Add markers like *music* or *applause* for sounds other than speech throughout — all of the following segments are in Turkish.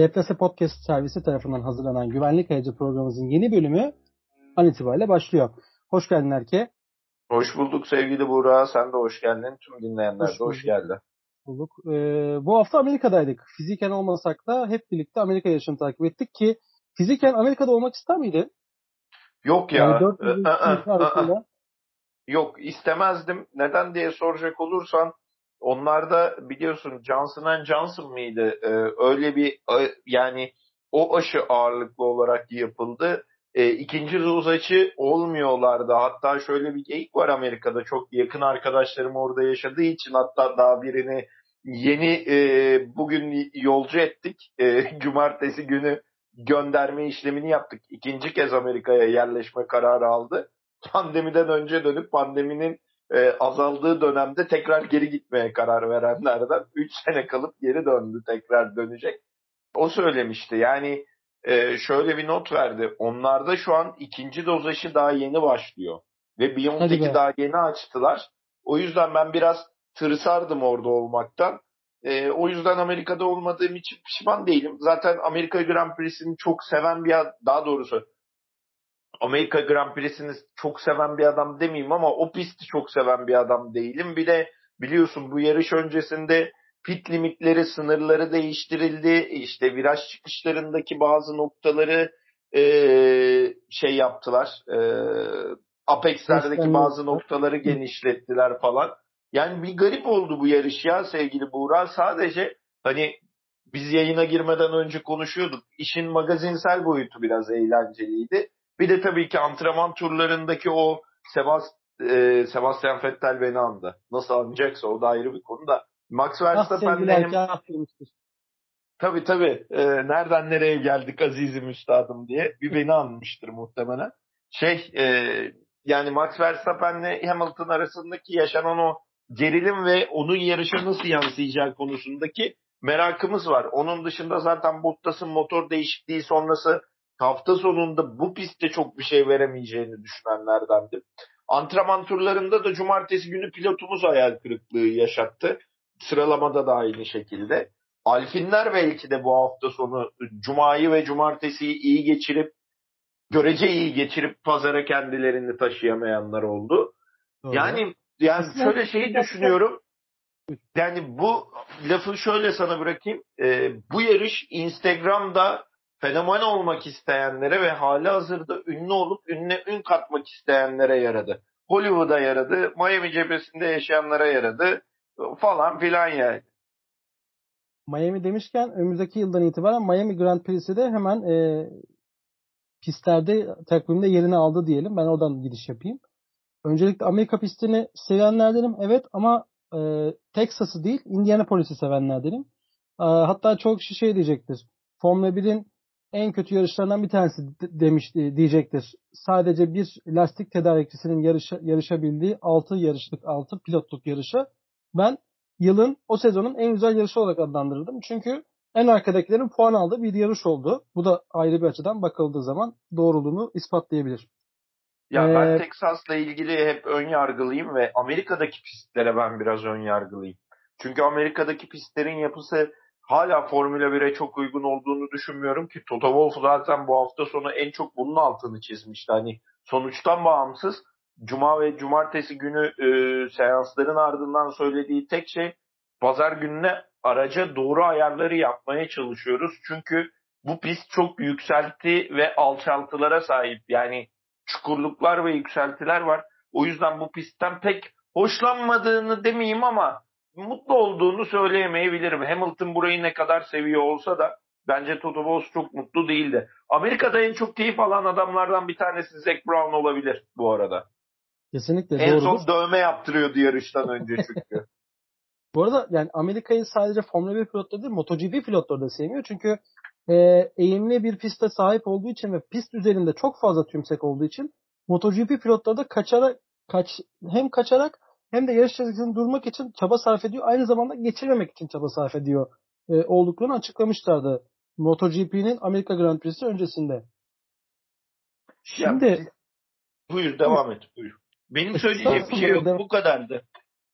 Deprese Podcast servisi tarafından hazırlanan Güvenlik Ayacı programımızın yeni bölümü an itibariyle başlıyor. Hoş geldin Erke. Hoş bulduk sevgili Buğra. Sen de hoş geldin. Tüm dinleyenler hoş de hoş geldi. Bulduk. Ee, bu hafta Amerika'daydık. Fiziken olmasak da hep birlikte Amerika yarışını takip ettik ki fiziken Amerika'da olmak ister miydin? Yok ya. Yani 4 ee, Yok istemezdim. Neden diye soracak olursan Onlarda biliyorsun Johnson Johnson mıydı? Ee, öyle bir yani o aşı ağırlıklı olarak yapıldı. E, ikinci doz aşı olmuyorlardı. Hatta şöyle bir geyik var Amerika'da. Çok yakın arkadaşlarım orada yaşadığı için hatta daha birini yeni e, bugün yolcu ettik. E, *laughs* cumartesi günü gönderme işlemini yaptık. İkinci kez Amerika'ya yerleşme kararı aldı. Pandemiden önce dönüp pandeminin e, azaldığı dönemde tekrar geri gitmeye karar verenlerden 3 sene kalıp geri döndü tekrar dönecek. O söylemişti yani e, şöyle bir not verdi. Onlarda şu an ikinci doz aşı daha yeni başlıyor. Ve BioNTech'i daha yeni açtılar. O yüzden ben biraz tırsardım orada olmaktan. E, o yüzden Amerika'da olmadığım için pişman değilim. Zaten Amerika Grand Prix'sini çok seven bir daha doğrusu Amerika Grand Prix'sini çok seven bir adam demeyeyim ama o pisti çok seven bir adam değilim. Bir de biliyorsun bu yarış öncesinde pit limitleri, sınırları değiştirildi. İşte viraj çıkışlarındaki bazı noktaları e, şey yaptılar. E, Apex'lerdeki bazı noktaları genişlettiler falan. Yani bir garip oldu bu yarış ya sevgili Buğra. Sadece hani biz yayına girmeden önce konuşuyorduk. İşin magazinsel boyutu biraz eğlenceliydi. Bir de tabii ki antrenman turlarındaki o Sebast e, Sebastian Vettel beni andı. Nasıl anlayacaksa o da ayrı bir konu da. Max ah, Verstappen benim... Tabii tabii. E, nereden nereye geldik azizim üstadım diye bir beni anmıştır muhtemelen. Şey e, yani Max Verstappen'le Hamilton arasındaki yaşanan o gerilim ve onun yarışa nasıl yansıyacağı konusundaki merakımız var. Onun dışında zaten Bottas'ın motor değişikliği sonrası hafta sonunda bu pistte çok bir şey veremeyeceğini düşünenlerdendim. Antrenman turlarında da cumartesi günü pilotumuz hayal kırıklığı yaşattı. Sıralamada da aynı şekilde. Alfinler belki de bu hafta sonu cumayı ve cumartesiyi iyi geçirip görece iyi geçirip pazara kendilerini taşıyamayanlar oldu. Doğru. Yani yani şöyle şeyi düşünüyorum. Yani bu lafı şöyle sana bırakayım. Ee, bu yarış Instagram'da fenomen olmak isteyenlere ve hali hazırda ünlü olup ününe ün katmak isteyenlere yaradı. Hollywood'a yaradı, Miami cephesinde yaşayanlara yaradı falan filan yani. Miami demişken önümüzdeki yıldan itibaren Miami Grand Prix'si de hemen e, pistlerde takvimde yerini aldı diyelim. Ben oradan gidiş yapayım. Öncelikle Amerika pistini sevenlerdenim evet ama e, Texas'ı değil Indianapolis'i sevenlerdenim. E, hatta çok kişi şey diyecektir. Formula 1'in en kötü yarışlarından bir tanesi demiş diyecektir. Sadece bir lastik tedarikçisinin yarışa, yarışabildiği 6 yarışlık 6 pilotluk yarışı ben yılın o sezonun en güzel yarışı olarak adlandırdım. Çünkü en arkadakilerin puan aldığı bir yarış oldu. Bu da ayrı bir açıdan bakıldığı zaman doğruluğunu ispatlayabilir. Ya ee, ben Texas'la ilgili hep ön yargılıyım ve Amerika'daki pistlere ben biraz ön yargılıyım. Çünkü Amerika'daki pistlerin yapısı hala Formula 1'e çok uygun olduğunu düşünmüyorum ki Toto Wolff zaten bu hafta sonu en çok bunun altını çizmişti. Hani sonuçtan bağımsız Cuma ve Cumartesi günü e, seansların ardından söylediği tek şey pazar gününe araca doğru ayarları yapmaya çalışıyoruz. Çünkü bu pist çok yükselti ve alçaltılara sahip. Yani çukurluklar ve yükseltiler var. O yüzden bu pistten pek hoşlanmadığını demeyeyim ama mutlu olduğunu söyleyemeyebilirim. Hamilton burayı ne kadar seviyor olsa da bence Toto Wolff çok mutlu değildi. Amerika'da en çok keyif alan adamlardan bir tanesi Zac Brown olabilir bu arada. Kesinlikle En doğrudur. son dövme yaptırıyordu yarıştan önce çünkü. *laughs* *laughs* bu arada yani Amerika'yı sadece Formula 1 pilotları değil MotoGP pilotları da sevmiyor. Çünkü e, eğimli bir piste sahip olduğu için ve pist üzerinde çok fazla tümsek olduğu için MotoGP pilotları da kaçarak kaç, hem kaçarak hem de yarış çizgisinde durmak için çaba sarf ediyor. Aynı zamanda geçirmemek için çaba sarf ediyor e, olduklarını açıklamışlardı. MotoGP'nin Amerika Grand Prix'si öncesinde. Şimdi ya, buyur devam et buyur. Benim *laughs* söyleyeceğim bir şey yok bu kadardı.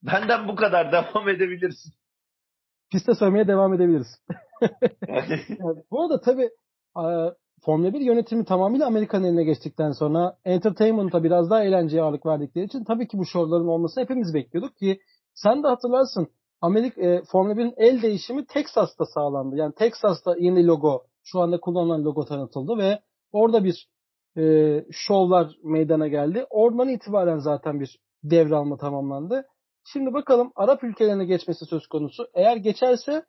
Benden bu kadar *laughs* devam edebilirsin. Piste sövmeye devam edebiliriz. *laughs* yani, bu arada tabii Formula 1 yönetimi tamamıyla Amerikan eline geçtikten sonra entertainment'a biraz daha eğlenceye ağırlık verdikleri için tabii ki bu şovların olmasını hepimiz bekliyorduk ki sen de hatırlarsın Amerika e, Formula 1'in el değişimi Texas'ta sağlandı. Yani Texas'ta yeni logo şu anda kullanılan logo tanıtıldı ve orada bir e, şovlar meydana geldi. Oradan itibaren zaten bir devralma tamamlandı. Şimdi bakalım Arap ülkelerine geçmesi söz konusu. Eğer geçerse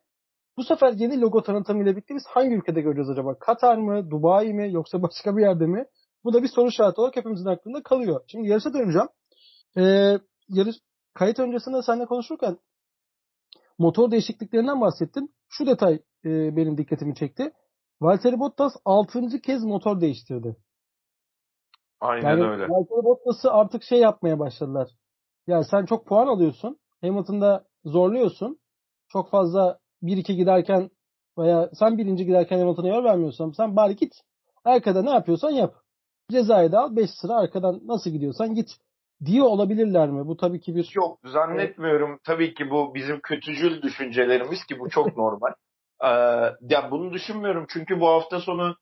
bu sefer yeni logo tanıtımıyla birlikte biz hangi ülkede göreceğiz acaba? Katar mı, Dubai mi yoksa başka bir yerde mi? Bu da bir soru işareti olarak hepimizin aklında kalıyor. Şimdi yarışa döneceğim. Ee, yarış kayıt öncesinde seninle konuşurken motor değişikliklerinden bahsettin. Şu detay e, benim dikkatimi çekti. Valtteri Bottas 6. kez motor değiştirdi. Aynen yani öyle. Valtteri Bottas'ı artık şey yapmaya başladılar. Ya sen çok puan alıyorsun. Hamilton'da zorluyorsun. Çok fazla 1-2 giderken veya sen birinci giderken Hamilton'a yer vermiyorsan sen bari git. Arkada ne yapıyorsan yap. Cezayı da al 5 sıra arkadan nasıl gidiyorsan git diye olabilirler mi? Bu tabii ki bir... Yok zannetmiyorum. Evet. Tabii ki bu bizim kötücül düşüncelerimiz ki bu çok *laughs* normal. Ee, ya bunu düşünmüyorum çünkü bu hafta sonu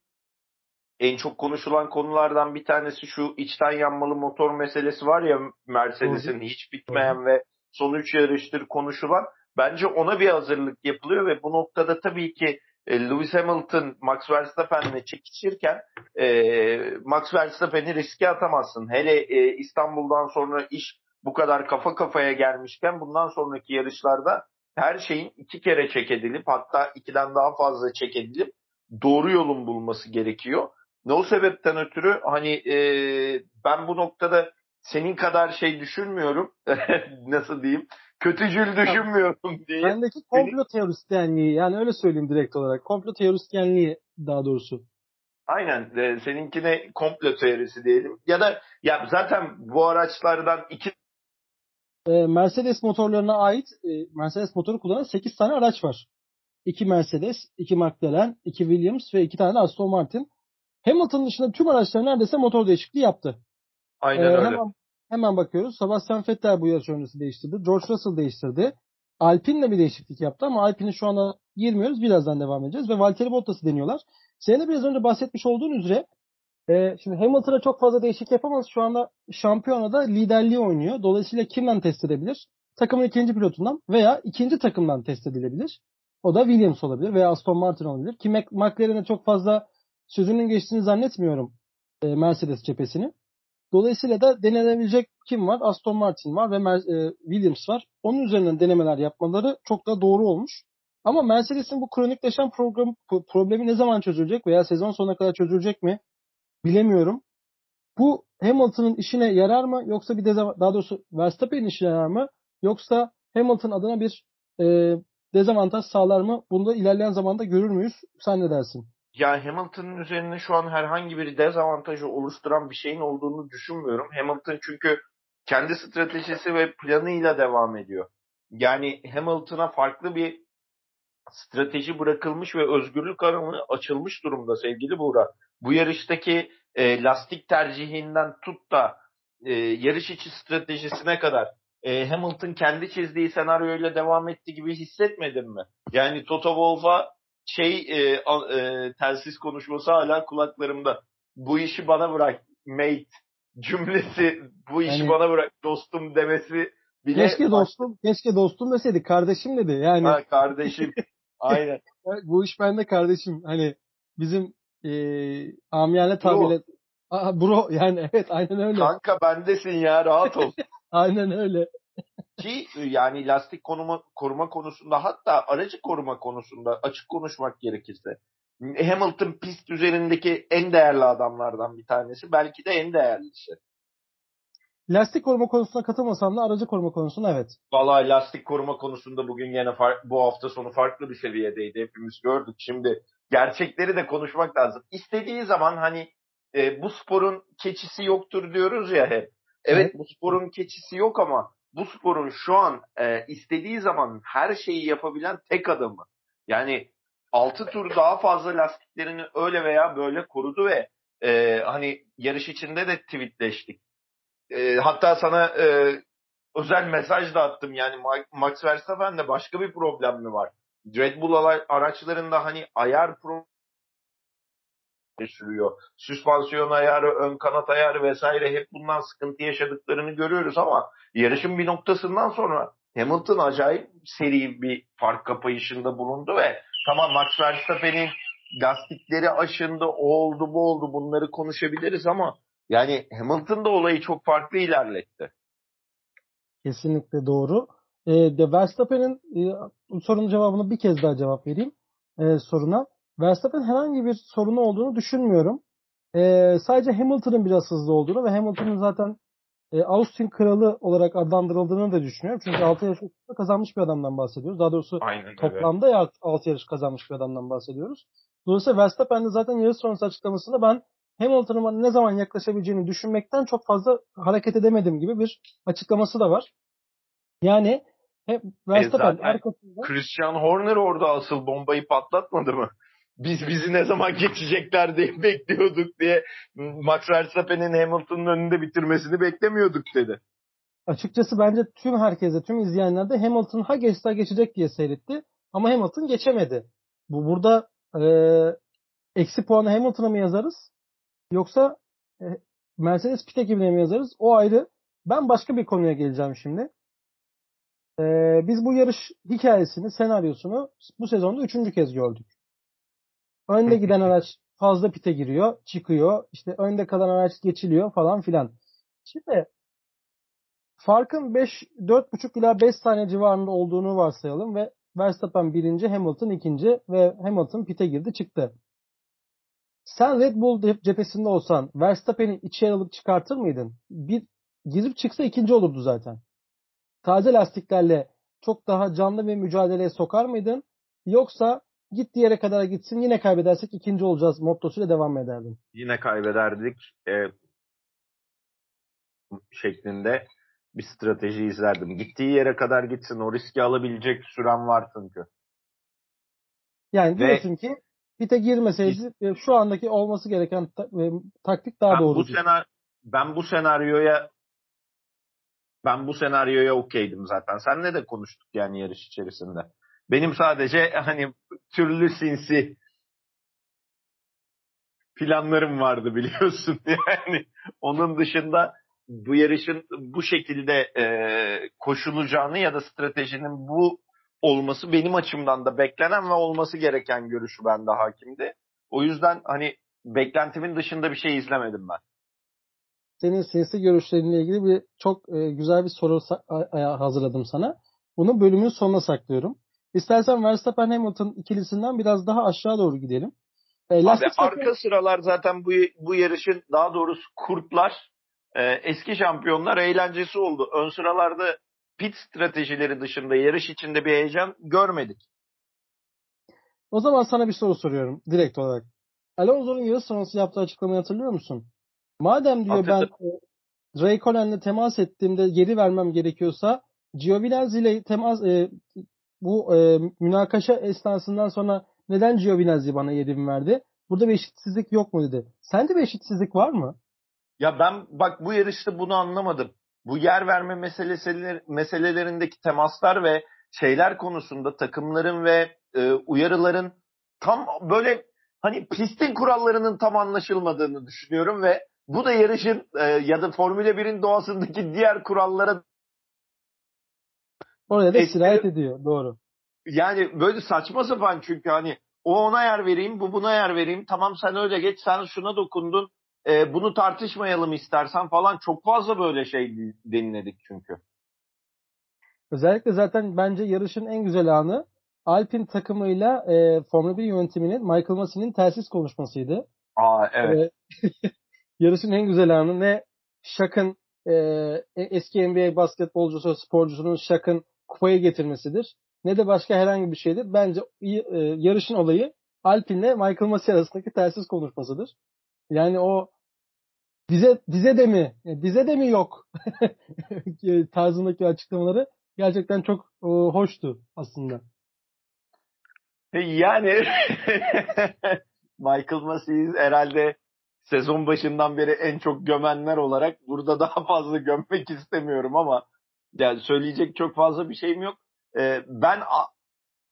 en çok konuşulan konulardan bir tanesi şu içten yanmalı motor meselesi var ya Mercedes'in hiç bitmeyen Doğru. ve son üç yarıştır konuşulan. Bence ona bir hazırlık yapılıyor ve bu noktada tabii ki e, Lewis Hamilton Max Verstappen'le çekişirken e, Max Verstappen'i riske atamazsın. Hele e, İstanbul'dan sonra iş bu kadar kafa kafaya gelmişken bundan sonraki yarışlarda her şeyin iki kere çek edilip hatta ikiden daha fazla çek edilip doğru yolun bulması gerekiyor. Ne o sebepten ötürü hani e, ben bu noktada senin kadar şey düşünmüyorum. *laughs* Nasıl diyeyim? Kötücül düşünmüyorum diye. Bendeki komplo teorisyenliği yani öyle söyleyeyim direkt olarak. Komplo teorisyenliği daha doğrusu. Aynen. E, seninkine komplo teorisi diyelim. Ya da ya zaten bu araçlardan iki e, Mercedes motorlarına ait e, Mercedes motoru kullanan 8 tane araç var. 2 Mercedes, 2 McLaren, 2 Williams ve 2 tane Aston Martin. Hamilton dışında tüm araçlar neredeyse motor değişikliği yaptı. Aynen ee, öyle. Hemen, hemen bakıyoruz. Sebastian Vettel bu yarış öncesi değiştirdi. George Russell değiştirdi. Alpine de bir değişiklik yaptı ama Alpine'i şu anda girmiyoruz. Birazdan devam edeceğiz. Ve Valtteri Bottas'ı deniyorlar. Senin de biraz önce bahsetmiş olduğun üzere e, şimdi Hamilton'a çok fazla değişik yapamaz. Şu anda şampiyonada liderliği oynuyor. Dolayısıyla kimden test edebilir? Takımın ikinci pilotundan veya ikinci takımdan test edilebilir. O da Williams olabilir veya Aston Martin olabilir. Ki McLaren'e çok fazla sözünün geçtiğini zannetmiyorum e, Mercedes cephesini. Dolayısıyla da denenebilecek kim var? Aston Martin var ve e, Williams var. Onun üzerinden denemeler yapmaları çok da doğru olmuş. Ama Mercedes'in bu kronikleşen program, problemi ne zaman çözülecek veya sezon sonuna kadar çözülecek mi bilemiyorum. Bu Hamilton'ın işine yarar mı yoksa bir dezavant daha doğrusu Verstappen'in işine yarar mı yoksa Hamilton adına bir e, dezavantaj sağlar mı? Bunu da ilerleyen zamanda görür müyüz? Sen ne dersin? Ya Hamilton'ın üzerine şu an herhangi bir dezavantajı oluşturan bir şeyin olduğunu düşünmüyorum. Hamilton çünkü kendi stratejisi ve planıyla devam ediyor. Yani Hamilton'a farklı bir strateji bırakılmış ve özgürlük alanı açılmış durumda sevgili Buğra. Bu yarıştaki e, lastik tercihinden tut da e, yarış içi stratejisine kadar e, Hamilton kendi çizdiği senaryoyla devam etti gibi hissetmedin mi? Yani Toto Wolff'a şey e, e, telsiz konuşması hala kulaklarımda. Bu işi bana bırak mate cümlesi bu işi yani, bana bırak dostum demesi bile keşke dostum keşke dostum deseydi. Kardeşim dedi yani. Ha, kardeşim. Aynen. *laughs* Bu iş bende kardeşim. Hani bizim e, amiyane tabirle bro. bro yani evet aynen öyle. Kanka bendesin ya rahat ol. *laughs* Aynen öyle ki yani lastik konuma, koruma konusunda hatta aracı koruma konusunda açık konuşmak gerekirse Hamilton pist üzerindeki en değerli adamlardan bir tanesi. Belki de en değerlisi. Lastik koruma konusuna katılmasam da aracı koruma konusunda evet. Vallahi lastik koruma konusunda bugün yine bu hafta sonu farklı bir seviyedeydi. Hepimiz gördük. Şimdi gerçekleri de konuşmak lazım. İstediği zaman hani e, bu sporun keçisi yoktur diyoruz ya hep. Evet, evet bu sporun keçisi yok ama bu sporun şu an e, istediği zaman her şeyi yapabilen tek adamı. Yani 6 tur daha fazla lastiklerini öyle veya böyle korudu ve e, hani yarış içinde de tweetleştik. E, hatta sana e, özel mesaj da attım yani Max Verstappen'de başka bir problem mi var? Red Bull araçlarında hani ayar sürüyor. Süspansiyon ayarı, ön kanat ayarı vesaire hep bundan sıkıntı yaşadıklarını görüyoruz ama yarışın bir noktasından sonra Hamilton acayip seri bir fark kapayışında bulundu ve tamam Max Verstappen'in lastikleri aşındı, o oldu bu oldu bunları konuşabiliriz ama yani Hamilton da olayı çok farklı ilerletti. Kesinlikle doğru. E, de Verstappen'in e, sorunun cevabını bir kez daha cevap vereyim e, soruna. Verstappen herhangi bir sorunu olduğunu düşünmüyorum. E, sadece Hamilton'ın biraz hızlı olduğunu ve Hamilton'ın zaten e, Austin kralı olarak adlandırıldığını da düşünüyorum. Çünkü 6 yarış kazanmış bir adamdan bahsediyoruz. Daha doğrusu Aynen, toplamda evet. 6 yarış kazanmış bir adamdan bahsediyoruz. Dolayısıyla Verstappen de zaten yarış sonrası açıklamasında ben Hamilton'ın ne zaman yaklaşabileceğini düşünmekten çok fazla hareket edemedim gibi bir açıklaması da var. Yani hep Verstappen e arkasında... Christian Horner orada asıl bombayı patlatmadı mı? Biz bizi ne zaman geçecekler diye *laughs* bekliyorduk diye Max Verstappen'in Hamilton'ın önünde bitirmesini beklemiyorduk dedi. Açıkçası bence tüm herkese, tüm izleyenler de Hamilton ha geçse geçecek diye seyretti. Ama Hamilton geçemedi. Bu burada e, eksi puanı Hamilton'a mı yazarız? Yoksa e, Mercedes pit ekibine mi yazarız? O ayrı. Ben başka bir konuya geleceğim şimdi. Ee, biz bu yarış hikayesini, senaryosunu bu sezonda üçüncü kez gördük. Önde giden araç fazla pite giriyor, çıkıyor. İşte önde kalan araç geçiliyor falan filan. Şimdi farkın 5 4,5 ila 5 saniye civarında olduğunu varsayalım ve Verstappen birinci, Hamilton ikinci ve Hamilton pite girdi çıktı. Sen Red Bull cephesinde olsan Verstappen'i içeri alıp çıkartır mıydın? Bir girip çıksa ikinci olurdu zaten. Taze lastiklerle çok daha canlı bir mücadeleye sokar mıydın? Yoksa gittiği yere kadar gitsin yine kaybedersek ikinci olacağız mottosuyla devam mı ederdin? Yine kaybederdik e, şeklinde bir strateji izlerdim. Gittiği yere kadar gitsin o riski alabilecek süren var çünkü. Yani diyorsun Ve, ki pite girmeseydi e, şu andaki olması gereken ta, e, taktik daha doğru. Bu senaryo, ben bu senaryoya ben bu senaryoya okeydim zaten. Senle de konuştuk yani yarış içerisinde. Benim sadece hani türlü sinsi planlarım vardı biliyorsun. *laughs* Yani onun dışında bu yarışın bu şekilde e, koşulacağını ya da stratejinin bu olması benim açımdan da beklenen ve olması gereken görüşü bende hakimdi. O yüzden hani beklentimin dışında bir şey izlemedim ben. Senin siyasi görüşlerinle ilgili bir çok e, güzel bir soru hazırladım sana. Bunu bölümün sonuna saklıyorum. İstersen Verstappen Hamilton ikilisinden biraz daha aşağı doğru gidelim. E, Abi arka sıralar zaten bu bu yarışın daha doğrusu kurtlar e, eski şampiyonlar eğlencesi oldu. Ön sıralarda pit stratejileri dışında yarış içinde bir heyecan görmedik. O zaman sana bir soru soruyorum direkt olarak. Alonso'nun yarış sonrası yaptığı açıklamayı hatırlıyor musun? Madem diyor Hatırladım. ben e, Raikkonen'le temas ettiğimde geri vermem gerekiyorsa Giovinazzi ile temas e, bu e, münakaşa esnasından sonra neden Giovinazzi bana 7 verdi? Burada bir eşitsizlik yok mu dedi. Sence bir eşitsizlik var mı? Ya ben bak bu yarışta bunu anlamadım. Bu yer verme meseleleri, meselelerindeki temaslar ve şeyler konusunda takımların ve e, uyarıların tam böyle hani pistin kurallarının tam anlaşılmadığını düşünüyorum ve bu da yarışın e, ya da Formula 1'in doğasındaki diğer kurallara Oraya da sirayet ediyor. Doğru. Yani böyle saçma sapan çünkü hani o ona yer vereyim, bu buna yer vereyim. Tamam sen öyle geç, sen şuna dokundun. E, bunu tartışmayalım istersen falan. Çok fazla böyle şey dinledik çünkü. Özellikle zaten bence yarışın en güzel anı Alpin takımıyla e, Formula 1 yönetiminin Michael Massey'nin telsiz konuşmasıydı. Aa evet. E, *laughs* yarışın en güzel anı ne Şak'ın e, eski NBA basketbolcusu, sporcusunun Şak'ın kupayı getirmesidir. Ne de başka herhangi bir şeydir. Bence e, yarışın olayı Alpin'le Michael Massey arasındaki telsiz konuşmasıdır. Yani o bize bize de mi e, bize de mi yok *laughs* tarzındaki açıklamaları gerçekten çok e, hoştu aslında. Yani *laughs* Michael Massey'i herhalde sezon başından beri en çok gömenler olarak burada daha fazla gömmek istemiyorum ama yani söyleyecek çok fazla bir şeyim yok. Ee, ben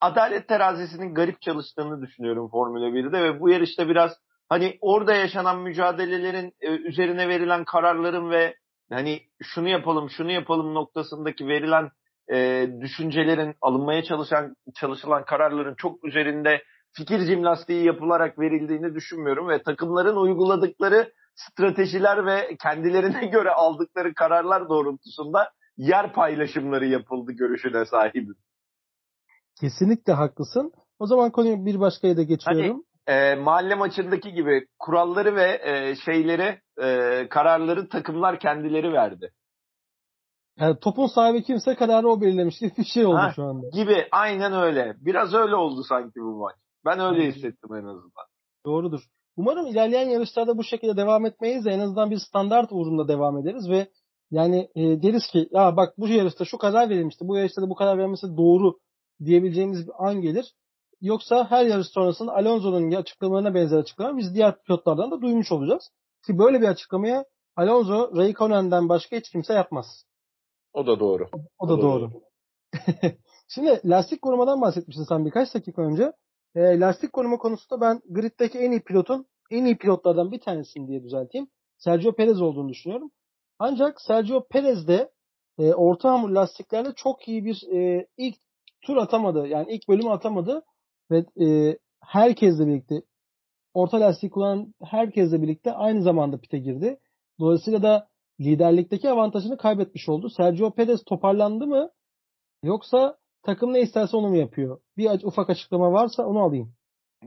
adalet terazisinin garip çalıştığını düşünüyorum Formula 1'de ve bu yarışta biraz hani orada yaşanan mücadelelerin e, üzerine verilen kararların ve hani şunu yapalım şunu yapalım noktasındaki verilen e, düşüncelerin alınmaya çalışan çalışılan kararların çok üzerinde fikir jimnastiği yapılarak verildiğini düşünmüyorum ve takımların uyguladıkları stratejiler ve kendilerine *laughs* göre aldıkları kararlar doğrultusunda yer paylaşımları yapıldı görüşüne sahibim. Kesinlikle haklısın. O zaman konuyu bir başkaya da geçiyorum. Hani, e, mahalle maçındaki gibi kuralları ve e, şeyleri, e, kararları takımlar kendileri verdi. Yani topun sahibi kimse kararı o belirlemiş gibi bir şey oldu ha, şu anda. Gibi aynen öyle. Biraz öyle oldu sanki bu maç. Ben öyle hissettim en azından. Doğrudur. Umarım ilerleyen yarışlarda bu şekilde devam etmeyiz de en azından bir standart uğrunda devam ederiz ve yani e, deriz ki ya bak bu yarışta şu karar verilmişti. Bu yarışta da bu karar verilmesi doğru diyebileceğimiz bir an gelir. Yoksa her yarış sonrasında Alonso'nun açıklamalarına benzer açıklama biz diğer pilotlardan da duymuş olacağız. Ki böyle bir açıklamaya Alonso, Raikkonen'den başka hiç kimse yapmaz. O da doğru. O, o da, o da doğru. doğru. *laughs* Şimdi lastik korumadan bahsetmiştin sen birkaç dakika önce. E, lastik koruma konusunda ben griddeki en iyi pilotun en iyi pilotlardan bir tanesini diye düzelteyim. Sergio Perez olduğunu düşünüyorum. Ancak Sergio Perez de e, orta hamur lastiklerle çok iyi bir e, ilk tur atamadı. Yani ilk bölümü atamadı ve e, herkesle birlikte orta lastik kullanan herkesle birlikte aynı zamanda pite girdi. Dolayısıyla da liderlikteki avantajını kaybetmiş oldu. Sergio Perez toparlandı mı? Yoksa takım ne isterse onu mu yapıyor? Bir ufak açıklama varsa onu alayım.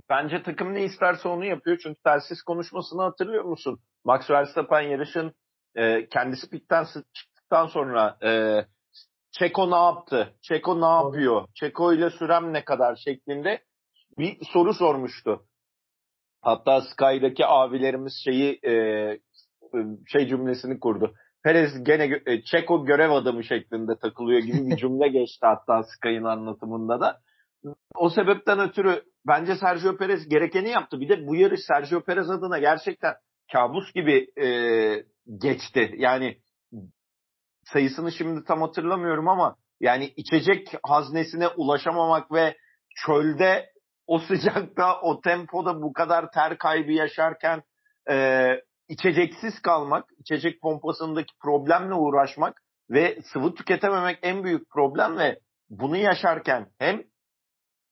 Bence takım ne isterse onu yapıyor. Çünkü telsiz konuşmasını hatırlıyor musun? Max Verstappen yarışın e, kendisi pitten çıktıktan sonra e, Çeko ne yaptı? Çeko ne yapıyor? Çeko ile sürem ne kadar şeklinde bir soru sormuştu. Hatta Sky'daki abilerimiz şeyi e, şey cümlesini kurdu. Perez gene e, Çeko görev adamı şeklinde takılıyor gibi bir *laughs* cümle geçti hatta Sky'ın anlatımında da. O sebepten ötürü bence Sergio Perez gerekeni yaptı. Bir de bu yarış Sergio Perez adına gerçekten kabus gibi e, geçti. Yani sayısını şimdi tam hatırlamıyorum ama yani içecek haznesine ulaşamamak ve çölde o sıcakta o tempoda bu kadar ter kaybı yaşarken e, içeceksiz kalmak, içecek pompasındaki problemle uğraşmak ve sıvı tüketememek en büyük problem ve bunu yaşarken hem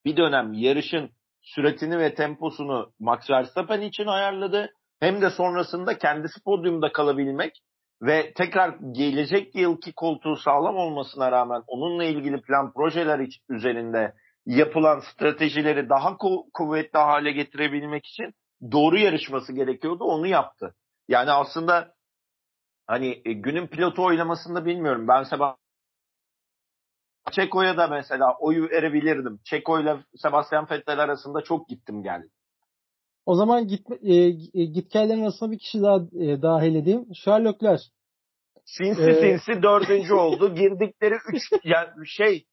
bir dönem yarışın süratini ve temposunu Max Verstappen için ayarladı hem de sonrasında kendisi podyumda kalabilmek ve tekrar gelecek yılki koltuğu sağlam olmasına rağmen onunla ilgili plan projeler üzerinde yapılan stratejileri daha ku- kuvvetli hale getirebilmek için doğru yarışması gerekiyordu. Onu yaptı. Yani aslında hani e, günün pilotu oylamasında bilmiyorum. Ben Sebastian Çeko'ya da mesela oyu verebilirdim. Çeko ile Sebastian Vettel arasında çok gittim geldim. O zaman git, e, e gitgellerin arasında bir kişi daha e, dahil edeyim. Charles Leclerc. Sinsi ee... sinsi dördüncü oldu. Girdikleri üç yani şey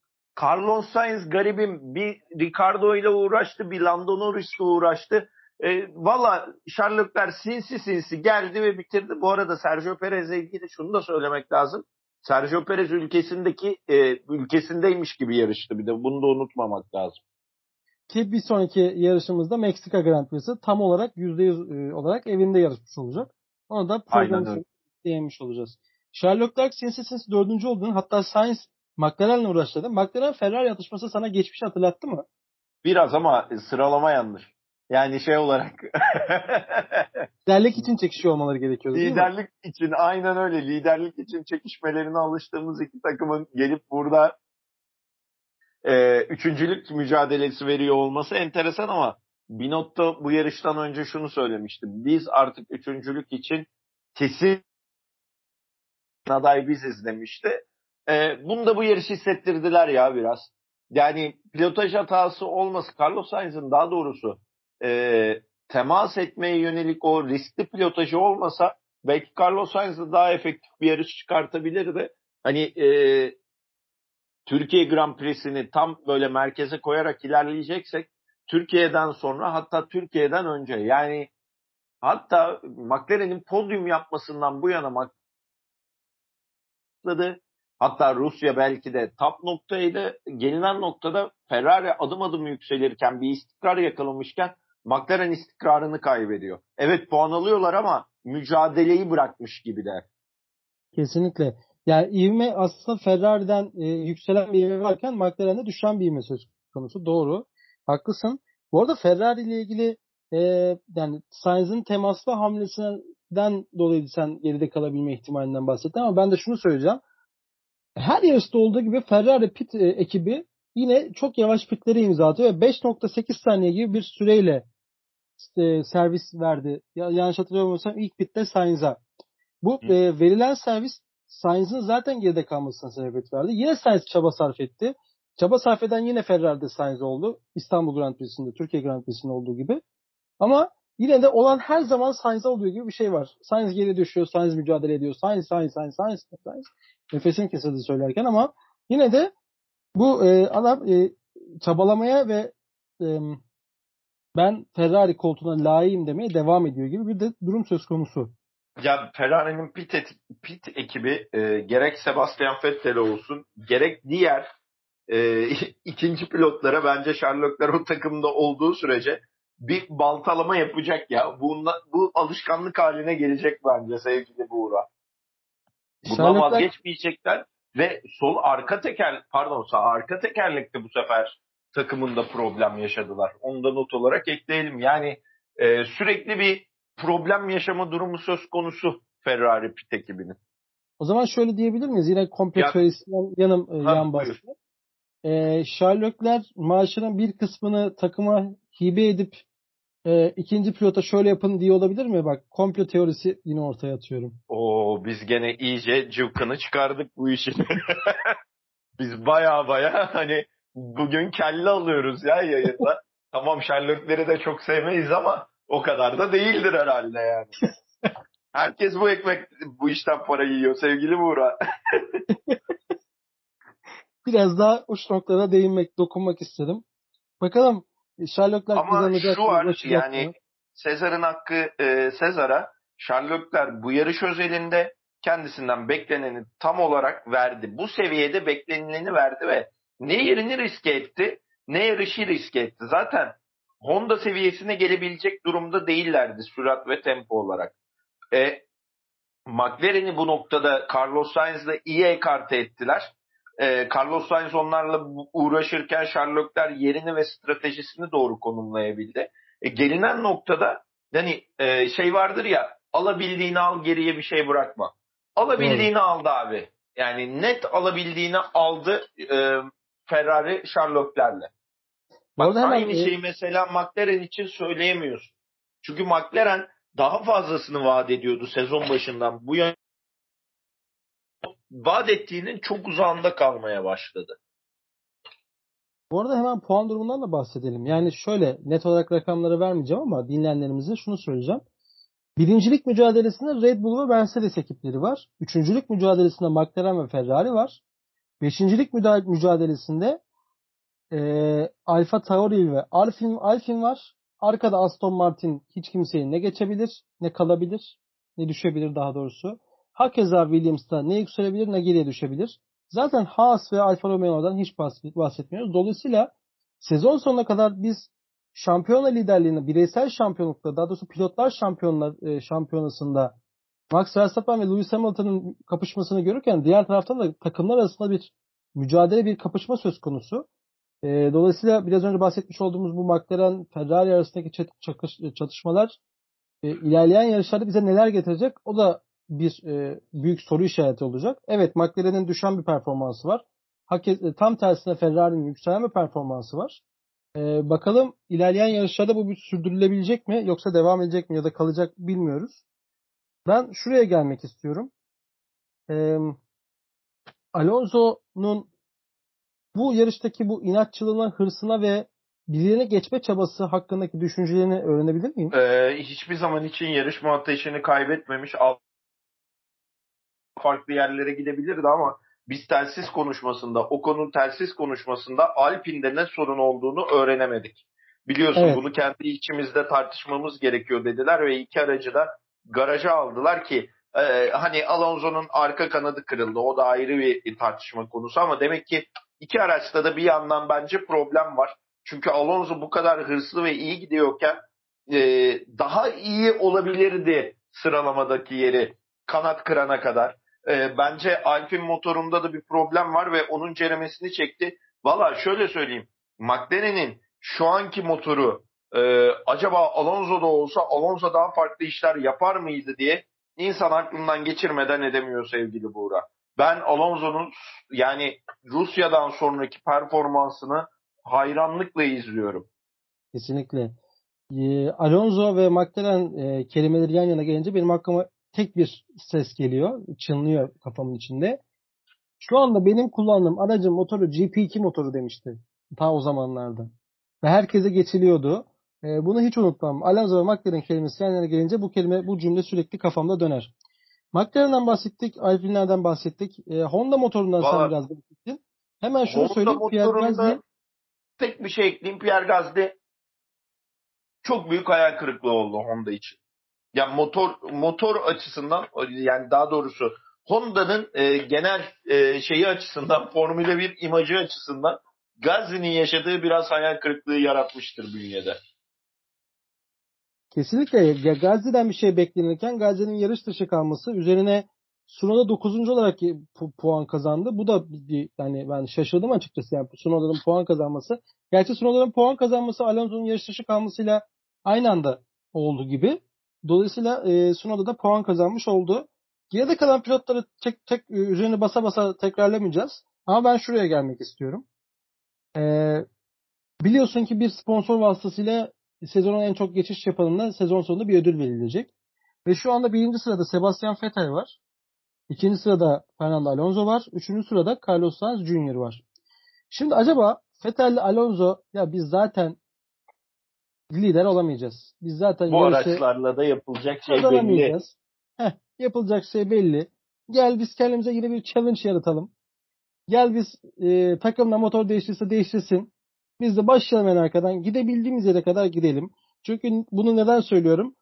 Carlos Sainz garibim bir Ricardo ile uğraştı, bir Lando Norris ile uğraştı. E, Valla Charles Leclerc sinsi sinsi geldi ve bitirdi. Bu arada Sergio Perez'le ilgili şunu da söylemek lazım. Sergio Perez ülkesindeki e, ülkesindeymiş gibi yarıştı bir de. Bunu da unutmamak lazım. Ki bir sonraki yarışımızda Meksika Grand Prix'si tam olarak %100 e, olarak evinde yarışmış olacak. Onu da programı değinmiş olacağız. Leclerc sinsi sinsi dördüncü olduğunu hatta Sainz McLaren'le uğraştı. McLaren Ferrari atışması sana geçmiş hatırlattı mı? Biraz ama sıralama yanlış. Yani şey olarak. *laughs* Liderlik için çekişiyor olmaları gerekiyor değil Liderlik için aynen öyle. Liderlik için çekişmelerine alıştığımız iki takımın gelip burada e, üçüncülük mücadelesi veriyor olması enteresan ama Binotto bu yarıştan önce şunu söylemişti. Biz artık üçüncülük için kesin aday biziz demişti. E, bunu da bu yarış hissettirdiler ya biraz. Yani pilotaj hatası olması Carlos Sainz'ın daha doğrusu e, temas etmeye yönelik o riskli pilotajı olmasa belki Carlos Sainz daha efektif bir yarış çıkartabilirdi. Hani e, Türkiye Grand Prix'sini tam böyle merkeze koyarak ilerleyeceksek Türkiye'den sonra hatta Türkiye'den önce yani hatta McLaren'in podyum yapmasından bu yana başladı. Hatta Rusya belki de top noktaydı. Gelinen noktada Ferrari adım adım yükselirken bir istikrar yakalamışken McLaren istikrarını kaybediyor. Evet puan alıyorlar ama mücadeleyi bırakmış gibiler. Kesinlikle. Yani ivme aslında Ferrari'den e, yükselen bir ivme varken McLaren'de düşen bir ivme söz konusu. Doğru. Haklısın. Bu arada Ferrari ile ilgili e, yani Sainz'in temaslı hamlesinden dolayı sen geride kalabilme ihtimalinden bahsettin ama ben de şunu söyleyeceğim. Her yarışta olduğu gibi Ferrari pit e, ekibi yine çok yavaş pitleri imza atıyor ve 5.8 saniye gibi bir süreyle işte, servis verdi. Ya, yanlış hatırlamıyorsam ilk pitte Sainz'a. Bu e, verilen servis Sainz'ın zaten geride kalmasına sebebiyet verdi. Yine Sainz çaba sarf etti. Çaba sarf eden yine Ferrari'de Sainz oldu. İstanbul Grand Prix'sinde, Türkiye Grand Prix'sinde olduğu gibi. Ama yine de olan her zaman Sainz'e olduğu gibi bir şey var. Sainz geri düşüyor, Sainz mücadele ediyor. Sainz, Sainz, Sainz, Sainz, Sainz. Nefesim kesildi söylerken ama yine de bu e, adam e, çabalamaya ve e, ben Ferrari koltuğuna layığım demeye devam ediyor gibi bir de durum söz konusu. Ya Ferrari'nin pit, et, pit ekibi e, gerek Sebastian Vettel olsun gerek diğer e, *laughs* ikinci pilotlara bence Sherlockler o takımda olduğu sürece bir baltalama yapacak ya. Bunla, bu alışkanlık haline gelecek bence sevgili Buğra. Bundan Sherlockler... vazgeçmeyecekler ve sol arka teker pardon sağ arka tekerlekte bu sefer takımında problem yaşadılar. Onu da not olarak ekleyelim. Yani e, sürekli bir problem yaşama durumu söz konusu Ferrari pit ekibinin. O zaman şöyle diyebilir miyiz? Yine komple ya, yanım e, ha, yan bahsediyor. E, Sherlockler maaşının bir kısmını takıma hibe edip e, ikinci pilota şöyle yapın diye olabilir mi? Bak komplo teorisi yine ortaya atıyorum. Oo biz gene iyice cıvkını çıkardık bu işin. *laughs* biz baya baya hani bugün kelle alıyoruz ya yayında. *laughs* tamam Sherlockleri de çok sevmeyiz ama o kadar da değildir herhalde yani. *laughs* Herkes bu ekmek, bu işten para yiyor sevgili Buğra. *laughs* Biraz daha uç noktada değinmek, dokunmak istedim. Bakalım Ama kazanacak. Ama şu var yani Sezar'ın hakkı e, Sezar'a Sherlockler bu yarış özelinde kendisinden bekleneni tam olarak verdi. Bu seviyede beklenileni verdi ve ne yerini riske etti ne yarışı riske etti. Zaten Honda seviyesine gelebilecek durumda değillerdi sürat ve tempo olarak. E, McLaren'i bu noktada Carlos Sainz'la iyi ekarte ettiler. E, Carlos Sainz onlarla uğraşırken Sherlockler yerini ve stratejisini doğru konumlayabildi. E, gelinen noktada yani e, şey vardır ya alabildiğini al geriye bir şey bırakma. Alabildiğini evet. aldı abi. Yani net alabildiğini aldı e, Ferrari Sherlocklerle. Bak aynı hemen... şeyi mesela McLaren için söyleyemiyorsun. Çünkü McLaren daha fazlasını vaat ediyordu sezon başından bu yana vaat ettiğinin çok uzağında kalmaya başladı. Bu arada hemen puan durumundan da bahsedelim. Yani şöyle net olarak rakamları vermeyeceğim ama dinleyenlerimize şunu söyleyeceğim. Birincilik mücadelesinde Red Bull ve Mercedes ekipleri var. Üçüncülük mücadelesinde McLaren ve Ferrari var. Beşincilik mücadelesinde e, Alfa Tauri ve Alfin, Alfin var. Arkada Aston Martin hiç kimseyi ne geçebilir ne kalabilir ne düşebilir daha doğrusu. Hakeza Williams'ta ne yükselebilir ne geriye düşebilir. Zaten Haas ve Alfa Romeo'dan hiç bahsetmiyoruz. Dolayısıyla sezon sonuna kadar biz şampiyona liderliğini bireysel şampiyonlukta daha doğrusu pilotlar şampiyonlar e, şampiyonasında Max Verstappen ve Lewis Hamilton'ın kapışmasını görürken diğer taraftan da takımlar arasında bir mücadele bir kapışma söz konusu. E, dolayısıyla biraz önce bahsetmiş olduğumuz bu McLaren Ferrari arasındaki çatışmalar e, ilerleyen yarışlarda bize neler getirecek o da bir e, büyük soru işareti olacak. Evet McLaren'in düşen bir performansı var. Hak e, tam tersine Ferrari'nin yükselen bir performansı var. E, bakalım ilerleyen yarışlarda bu bir sürdürülebilecek mi yoksa devam edecek mi ya da kalacak bilmiyoruz. Ben şuraya gelmek istiyorum. E, Alonso'nun bu yarıştaki bu inatçılığına, hırsına ve birilerine geçme çabası hakkındaki düşüncelerini öğrenebilir miyim? Ee, hiçbir zaman için yarışma ateşini kaybetmemiş. Farklı yerlere gidebilirdi ama biz telsiz konuşmasında, o konu telsiz konuşmasında Alpine'de ne sorun olduğunu öğrenemedik. Biliyorsun evet. bunu kendi içimizde tartışmamız gerekiyor dediler ve iki aracı da garaja aldılar ki Ee, hani Alonso'nun arka kanadı kırıldı. O da ayrı bir tartışma konusu ama demek ki iki araçta da bir yandan bence problem var. Çünkü Alonso bu kadar hırslı ve iyi gidiyorken e, daha iyi olabilirdi sıralamadaki yeri kanat kırana kadar. E, bence Alpin motorunda da bir problem var ve onun ceremesini çekti. Valla şöyle söyleyeyim. McLaren'in şu anki motoru e, acaba Alonso'da olsa Alonso daha farklı işler yapar mıydı diye insan aklından geçirmeden edemiyor sevgili Buğra. Ben Alonso'nun yani Rusya'dan sonraki performansını hayranlıkla izliyorum. Kesinlikle. Ee, Alonso ve McLaren e, kelimeleri yan yana gelince benim aklıma tek bir ses geliyor. Çınlıyor kafamın içinde. Şu anda benim kullandığım aracın motoru GP2 motoru demişti. Ta o zamanlarda. Ve herkese geçiliyordu. E, bunu hiç unutmam. Alonso ve McLaren kelimesi yan yana gelince bu kelime, bu cümle sürekli kafamda döner. McLaren'den bahsettik, Alpine'den bahsettik. E, Honda motorundan Vallahi, sen biraz bahsettin. Hemen şunu Honda söyleyeyim. Pierre Gasly... Tek bir şey ekleyeyim. Pierre Gasly çok büyük hayal kırıklığı oldu Honda için. Yani motor motor açısından yani daha doğrusu Honda'nın e, genel e, şeyi açısından *laughs* Formula 1 imajı açısından Gazi'nin yaşadığı biraz hayal kırıklığı yaratmıştır bünyede. Kesinlikle ya Gazi'den bir şey beklenirken Gazi'nin yarış dışı kalması üzerine Sunoda 9. olarak pu- puan kazandı. Bu da bir yani ben şaşırdım açıkçası yani Sunoda'nın puan kazanması. Gerçi Sunoda'nın puan kazanması Alonso'nun yarış dışı kalmasıyla aynı anda oldu gibi. Dolayısıyla e, Sunoda da puan kazanmış oldu. Geride kalan pilotları tek tek e, üzerine basa basa tekrarlamayacağız. Ama ben şuraya gelmek istiyorum. Ee, biliyorsun ki bir sponsor vasıtasıyla sezonun en çok geçiş yapanına sezon sonunda bir ödül verilecek. Ve şu anda birinci sırada Sebastian Vettel var. İkinci sırada Fernando Alonso var. Üçüncü sırada Carlos Sainz Jr. var. Şimdi acaba Vettel ile Alonso ya biz zaten lider olamayacağız. Biz zaten bu yarışı araçlarla da yapılacak şey belli. Heh, yapılacak şey belli. Gel biz kendimize yine bir challenge yaratalım. Gel biz e, takımla motor değiştirse değiştirsin. Biz de başlayalım en arkadan. Gidebildiğimiz yere kadar gidelim. Çünkü bunu neden söylüyorum?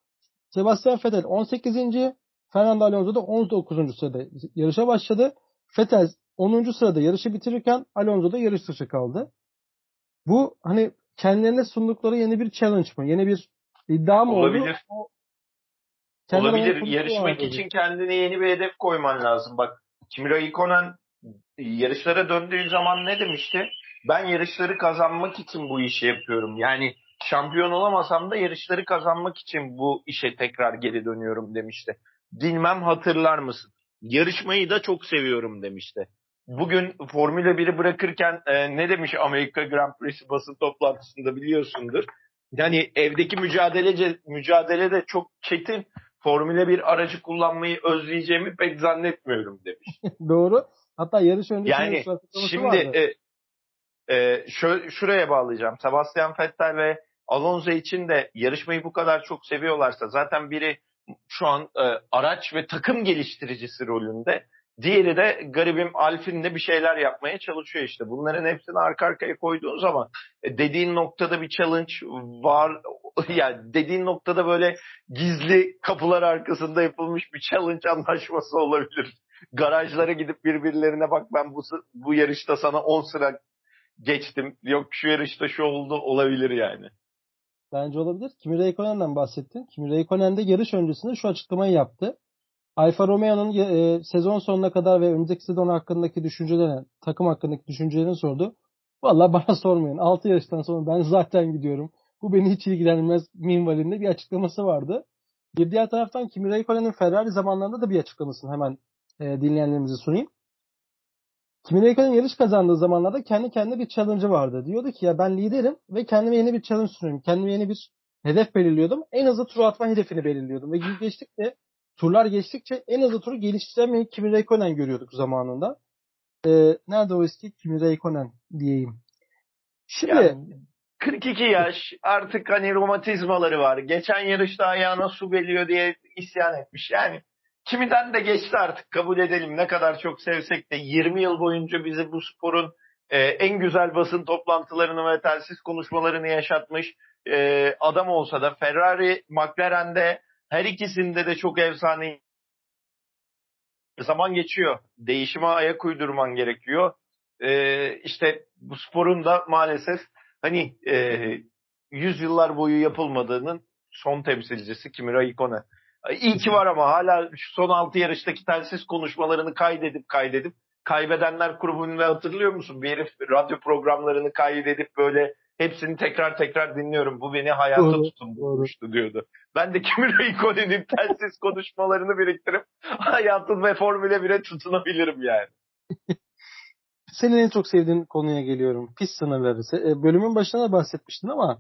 Sebastian Vettel 18. Fernando Alonso da 19. sırada yarışa başladı. Vettel 10. sırada yarışı bitirirken Alonso da yarış dışı kaldı. Bu hani kendilerine sundukları yeni bir challenge mı? Yeni bir iddia mı Olabilir. oldu? Olabilir. Yarışmak için kendine yeni bir hedef koyman lazım. Bak Kimi Raikkonen yarışlara döndüğü zaman ne demişti? Ben yarışları kazanmak için bu işi yapıyorum. Yani şampiyon olamasam da yarışları kazanmak için bu işe tekrar geri dönüyorum demişti. Bilmem hatırlar mısın? Yarışmayı da çok seviyorum demişti. Bugün Formula 1'i bırakırken e, ne demiş Amerika Grand Prix basın toplantısında biliyorsundur. Yani evdeki mücadelece mücadele de çok çetin. Formula 1 aracı kullanmayı özleyeceğimi pek zannetmiyorum demiş. *laughs* Doğru. Hatta yarış öncesi yani şimdi vardı. e, e, şö- şuraya bağlayacağım. Sebastian Vettel ve Alonso için de yarışmayı bu kadar çok seviyorlarsa zaten biri şu an e, araç ve takım geliştiricisi rolünde. Diğeri de garibim Alfin'de bir şeyler yapmaya çalışıyor işte. Bunların hepsini arka arkaya koyduğun zaman e, dediğin noktada bir challenge var. *laughs* Yani dediğin noktada böyle gizli kapılar arkasında yapılmış bir challenge anlaşması olabilir. Garajlara gidip birbirlerine bak ben bu bu yarışta sana 10 sıra geçtim. Yok şu yarışta şu oldu olabilir yani. Bence olabilir. Kimi Räikkönen'den bahsettin. Kimi Räikkönen de yarış öncesinde şu açıklamayı yaptı. Alfa Romeo'nun e, sezon sonuna kadar ve önümüzdeki sezon hakkındaki düşüncelerini, takım hakkındaki düşüncelerini sordu. Valla *laughs* bana sormayın. 6 yarıştan sonra ben zaten gidiyorum. Bu beni hiç ilgilenmez minvalinde bir açıklaması vardı. Bir diğer taraftan Kimi Räikkönen'in Ferrari zamanlarında da bir açıklamasını hemen e, dinleyenlerimize sunayım. Kimi Räikkönen yarış kazandığı zamanlarda kendi kendine bir challenge'ı vardı. Diyordu ki ya ben liderim ve kendime yeni bir challenge sunuyorum. Kendime yeni bir hedef belirliyordum. En hızlı tur atma hedefini belirliyordum. Ve gün geçtikçe turlar geçtikçe en hızlı turu geliştiremeyi Kimi Räikkönen görüyorduk zamanında. Ee, nerede o eski Kimi Räikkönen diyeyim. Şimdi yani, 42 yaş artık hani romatizmaları var. Geçen yarışta ayağına su geliyor diye isyan etmiş. Yani Kiminden de geçti artık kabul edelim ne kadar çok sevsek de 20 yıl boyunca bizi bu sporun e, en güzel basın toplantılarını ve telsiz konuşmalarını yaşatmış e, adam olsa da Ferrari, McLaren'de her ikisinde de çok efsane zaman geçiyor. Değişime ayak uydurman gerekiyor. Ee, işte bu sporun da maalesef hani e, yüzyıllar boyu yapılmadığının son temsilcisi Kimi Raikkonen. İyi ki var ama hala şu son altı yarıştaki telsiz konuşmalarını kaydedip kaydedip kaybedenler grubunu hatırlıyor musun? Bir herif radyo programlarını kaydedip böyle hepsini tekrar tekrar dinliyorum. Bu beni hayatta doğru, tutundurmuştu diyordu. Ben de *laughs* Kimi Raikkonen'in telsiz konuşmalarını biriktirip hayatın ve Formüle 1'e tutunabilirim yani. *laughs* Senin en çok sevdiğin konuya geliyorum. Pist sınırları. E, bölümün başında da bahsetmiştin ama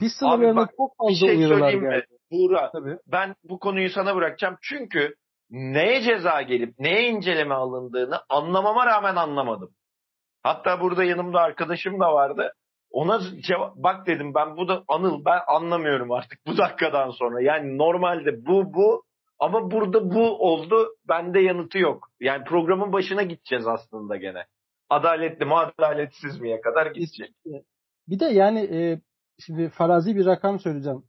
pist sınırlarına çok fazla şey uyarılar geldi. Mi? Buğra, Tabii. ben bu konuyu sana bırakacağım. Çünkü neye ceza gelip neye inceleme alındığını anlamama rağmen anlamadım. Hatta burada yanımda arkadaşım da vardı. Ona cevap, bak dedim ben bu da Anıl ben anlamıyorum artık bu dakikadan sonra. Yani normalde bu bu ama burada bu oldu bende yanıtı yok. Yani programın başına gideceğiz aslında gene. Adaletli mi adaletsiz miye kadar gidecek. Bir de yani e, şimdi farazi bir rakam söyleyeceğim.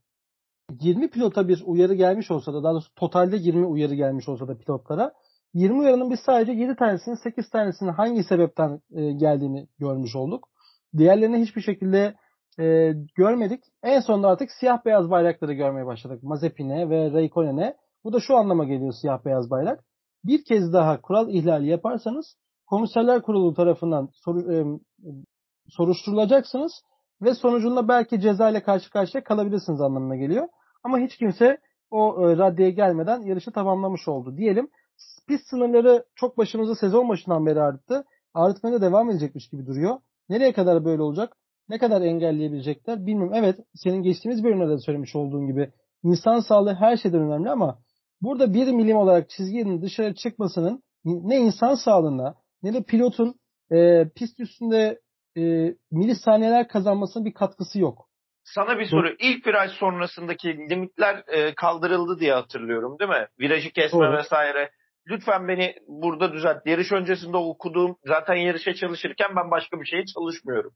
20 pilota bir uyarı gelmiş olsa da daha doğrusu totalde 20 uyarı gelmiş olsa da pilotlara 20 uyarının biz sadece 7 tanesinin 8 tanesinin hangi sebepten e, geldiğini görmüş olduk. Diğerlerini hiçbir şekilde e, görmedik. En sonunda artık siyah beyaz bayrakları görmeye başladık. Mazepin'e ve Raikkonen'e. Bu da şu anlama geliyor siyah beyaz bayrak. Bir kez daha kural ihlali yaparsanız komiserler kurulu tarafından soru, e, soruşturulacaksınız ve sonucunda belki ceza ile karşı karşıya kalabilirsiniz anlamına geliyor. Ama hiç kimse o e, raddeye gelmeden yarışı tamamlamış oldu diyelim. Pist sınırları çok başımızı sezon başından beri arttı. Artmaya da devam edecekmiş gibi duruyor. Nereye kadar böyle olacak? Ne kadar engelleyebilecekler bilmiyorum. Evet senin geçtiğimiz bölümlerde de söylemiş olduğun gibi insan sağlığı her şeyden önemli ama burada bir milim olarak çizginin dışarı çıkmasının ne insan sağlığına ne de pilotun e, pist üstünde e, milisaniyeler kazanmasının bir katkısı yok. Sana bir soru. İlk viraj sonrasındaki limitler e, kaldırıldı diye hatırlıyorum değil mi? Virajı kesme Doğru. vesaire. Lütfen beni burada düzelt. Yarış öncesinde okuduğum zaten yarışa çalışırken ben başka bir şeye çalışmıyorum.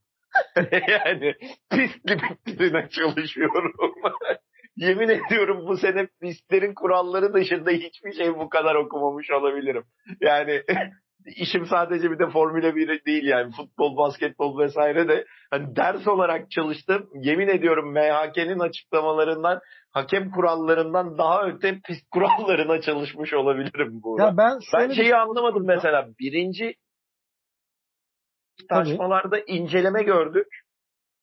*laughs* yani pist limitlerine çalışıyorum. *laughs* Yemin ediyorum bu sene pistlerin kuralları dışında hiçbir şey bu kadar okumamış olabilirim. Yani *laughs* işim sadece bir de Formula 1 değil yani futbol, basketbol vesaire de hani ders olarak çalıştım. Yemin ediyorum MHK'nin açıklamalarından, hakem kurallarından daha öte pist kurallarına çalışmış olabilirim bu. Ya ben, ben şeyi şey anlamadım mesela. Birinci tartışmalarda inceleme gördük.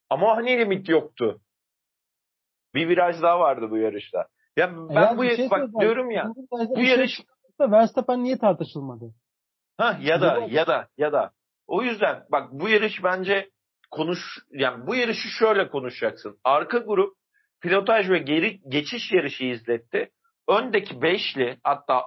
Ama hani limit yoktu. Bir viraj daha vardı bu yarışta. Ya ben ya bu şey bak diyorum ya bu yarış Verstappen niye tartışılmadı? Ha ya da ya da ya da o yüzden bak bu yarış bence konuş yani bu yarışı şöyle konuşacaksın. Arka grup pilotaj ve geri geçiş yarışı izletti. Öndeki beşli hatta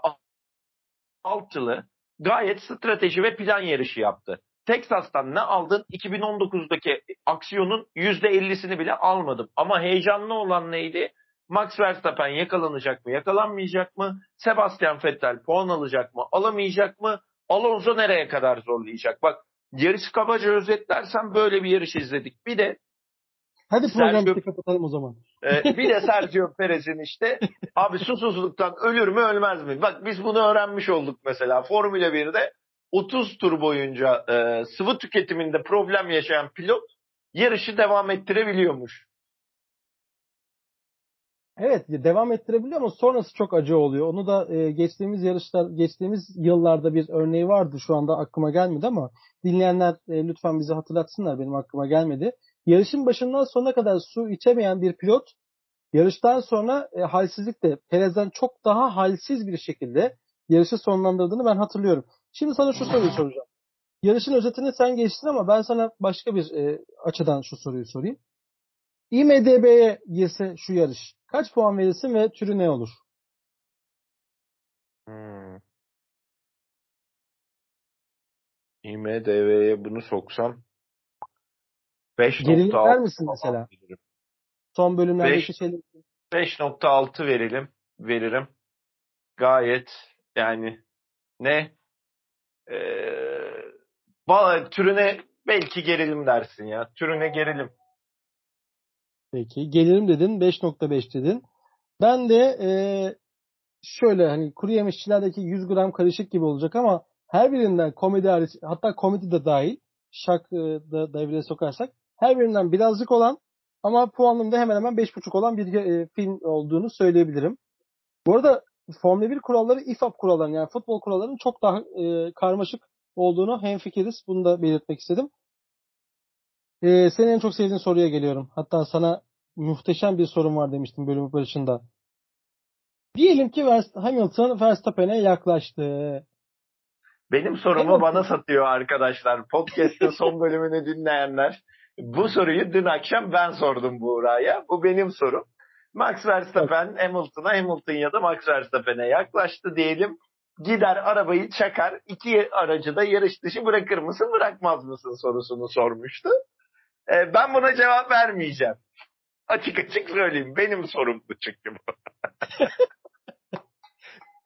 altılı gayet strateji ve plan yarışı yaptı. Texas'tan ne aldın? 2019'daki aksiyonun %50'sini bile almadım. Ama heyecanlı olan neydi? Max Verstappen yakalanacak mı, yakalanmayacak mı? Sebastian Vettel puan alacak mı, alamayacak mı? Alonso nereye kadar zorlayacak? Bak yarış kabaca özetlersem böyle bir yarış izledik. Bir de Hadi programı kapatalım o zaman. E, bir de *laughs* Sergio Perez'in işte abi susuzluktan ölür mü ölmez mi? Bak biz bunu öğrenmiş olduk mesela. Formula 1'de 30 tur boyunca e, sıvı tüketiminde problem yaşayan pilot yarışı devam ettirebiliyormuş. Evet devam ettirebiliyor ama sonrası çok acı oluyor. Onu da e, geçtiğimiz yarışlar, geçtiğimiz yıllarda bir örneği vardı. Şu anda aklıma gelmedi ama dinleyenler e, lütfen bizi hatırlatsınlar. Benim aklıma gelmedi. Yarışın başından sonuna kadar su içemeyen bir pilot yarıştan sonra e, halsizlikle Perez'den çok daha halsiz bir şekilde yarışı sonlandırdığını ben hatırlıyorum. Şimdi sana şu soruyu soracağım. Yarışın özetini sen geçtin ama ben sana başka bir e, açıdan şu soruyu sorayım. IMDB'ye girse şu yarış kaç puan verirsin ve türü ne olur? Hmm. IMDB'ye bunu soksam 5.6 ver misin mesela? Veririm. Son bölümlerdeki şeyler. 5.6 verelim. Veririm. Gayet yani ne ee, türüne belki gerilim dersin ya. Türüne gerilim. Peki. Gelirim dedin. 5.5 dedin. Ben de e, şöyle hani kuru yemişçilerdeki 100 gram karışık gibi olacak ama her birinden komedi hariç hatta komedi de dahil şak e, da devreye sokarsak her birinden birazcık olan ama puanında hemen hemen 5.5 olan bir e, film olduğunu söyleyebilirim. Bu arada Formula 1 kuralları IFAB kuralları yani futbol kurallarının çok daha e, karmaşık olduğunu hemfikiriz. Bunu da belirtmek istedim. E, senin en çok sevdiğin soruya geliyorum. Hatta sana muhteşem bir sorun var demiştim bölümün başında. Diyelim ki Hamilton Verstappen'e yaklaştı. Benim sorumu evet. bana satıyor arkadaşlar. Podcast'ın son *laughs* bölümünü dinleyenler. Bu soruyu dün akşam ben sordum Buğra'ya. Bu benim sorum. Max Verstappen Hamilton'a, Hamilton ya da Max Verstappen'e yaklaştı diyelim. Gider arabayı çakar, iki aracı da yarış dışı bırakır mısın, bırakmaz mısın sorusunu sormuştu. Ee, ben buna cevap vermeyeceğim. Açık açık söyleyeyim. Benim sorumdu çünkü bu.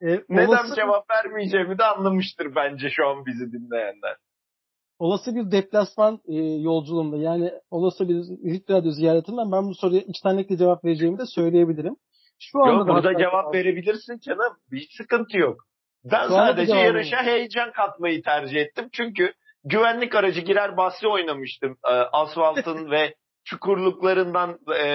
*laughs* e, Neden olası... cevap vermeyeceğimi de anlamıştır bence şu an bizi dinleyenler. Olası bir deplasman e, yolculuğumda yani olası bir Hit Radyo ziyaretinden ben bu soruya içtenlikle cevap vereceğimi de söyleyebilirim. Şu anda yok burada cevap var. verebilirsin canım. Hiç sıkıntı yok. Ben Şu sadece yarışa heyecan katmayı tercih ettim. Çünkü güvenlik aracı girer bahsi oynamıştım. E, asfaltın *laughs* ve çukurluklarından e,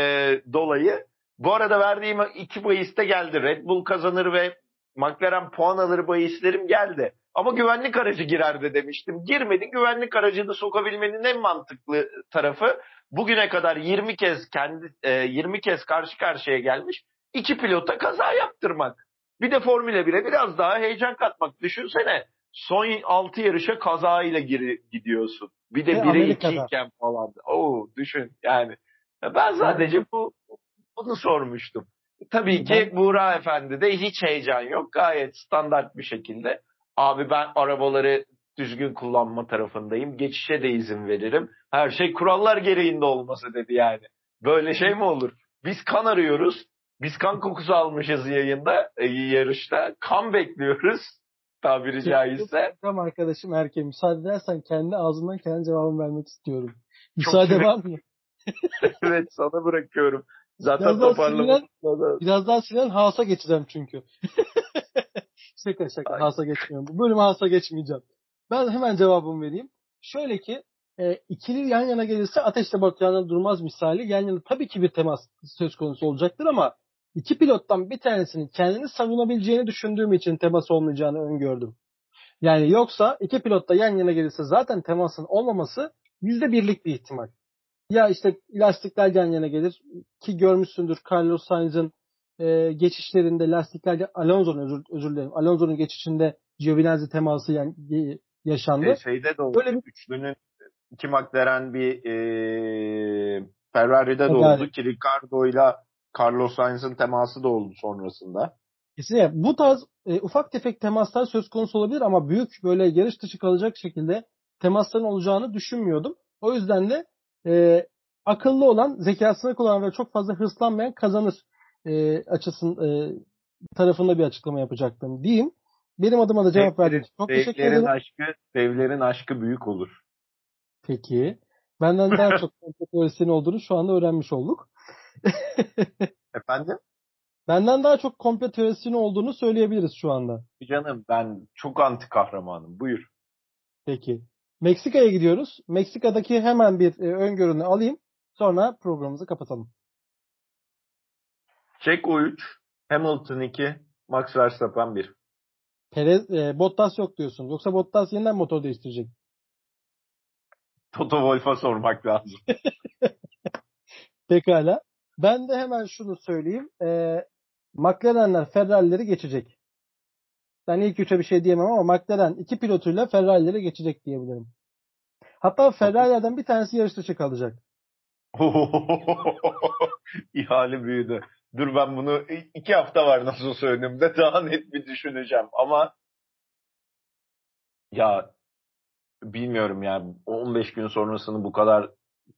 dolayı. Bu arada verdiğim iki bahiste geldi. Red Bull kazanır ve McLaren puan alır bahislerim geldi. Ama güvenlik aracı girerdi demiştim. Girmedi. Güvenlik aracını sokabilmenin en mantıklı tarafı bugüne kadar 20 kez kendi e, 20 kez karşı karşıya gelmiş iki pilota kaza yaptırmak. Bir de Formula 1'e biraz daha heyecan katmak. Düşünsene son 6 yarışa kazayla gir, gidiyorsun. Bir de 1'e 2 iken falan. Oo düşün yani. Ben sadece bu bunu sormuştum. Tabii ki Buğra Efendi de hiç heyecan yok. Gayet standart bir şekilde. Abi ben arabaları düzgün kullanma tarafındayım. Geçişe de izin veririm. Her şey kurallar gereğinde olması dedi yani. Böyle şey mi olur? Biz kan arıyoruz. Biz kan kokusu almışız yayında, e, yarışta. Kan bekliyoruz tabiri caizse. Tamam arkadaşım Erke müsaade edersen kendi ağzından kendi cevabımı vermek istiyorum. *laughs* Müsaade var mı? *laughs* evet sana bırakıyorum. Zaten biraz toparlamak. Biraz daha Sinan Haas'a geçeceğim çünkü. *laughs* şaka şaka Ay. Haas'a geçmiyorum. Bu bölüm Haas'a geçmeyeceğim. Ben hemen cevabımı vereyim. Şöyle ki e, ikili yan yana gelirse ateşle bakacağına durmaz misali. Yan yana tabii ki bir temas söz konusu olacaktır ama iki pilottan bir tanesinin kendini savunabileceğini düşündüğüm için temas olmayacağını öngördüm. Yani yoksa iki pilot da yan yana gelirse zaten temasın olmaması yüzde birlik bir ihtimal. Ya işte lastikler yan yana gelir ki görmüşsündür Carlos Sainz'ın e, geçişlerinde lastikler Alonso'nun özür, özür dilerim Alonso'nun geçişinde Giovinazzi teması yani, yaşandı. E, şeyde de oldu. Böyle bir... Üçlünün iki McLaren bir e, Ferrari'de de oldu ki Ricardo ile Carlos Sainz'ın teması da oldu sonrasında. Kesinlikle. Bu tarz e, ufak tefek temaslar söz konusu olabilir ama büyük böyle yarış dışı kalacak şekilde temasların olacağını düşünmüyordum. O yüzden de e, akıllı olan, zekasını kullanan ve çok fazla hırslanmayan kazanır e, açısın e, tarafında bir açıklama yapacaktım diyeyim. Benim adıma da cevap verdin. Çok teşekkür ederim. aşkı, devlerin aşkı büyük olur. Peki. Benden daha çok *laughs* komplo olduğunu şu anda öğrenmiş olduk. *laughs* Efendim? Benden daha çok komplo teorisinin olduğunu söyleyebiliriz şu anda. Canım ben çok anti kahramanım. Buyur. Peki. Meksika'ya gidiyoruz. Meksika'daki hemen bir e, öngörünü alayım. Sonra programımızı kapatalım. Çek O3, Hamilton 2, Max Verstappen 1. Perez, e, Bottas yok diyorsun. Yoksa Bottas yeniden motor değiştirecek. Toto Wolff'a sormak lazım. *laughs* Pekala. Ben de hemen şunu söyleyeyim. E, McLaren'ler Ferrari'leri geçecek. Ben ilk üçe bir şey diyemem ama McLaren iki pilotuyla Ferrari'leri geçecek diyebilirim. Hatta Ferrari'lerden bir tanesi yarış dışı kalacak. *laughs* İhale büyüdü. Dur ben bunu iki hafta var nasıl söylediğimde daha net bir düşüneceğim ama ya bilmiyorum ya 15 gün sonrasını bu kadar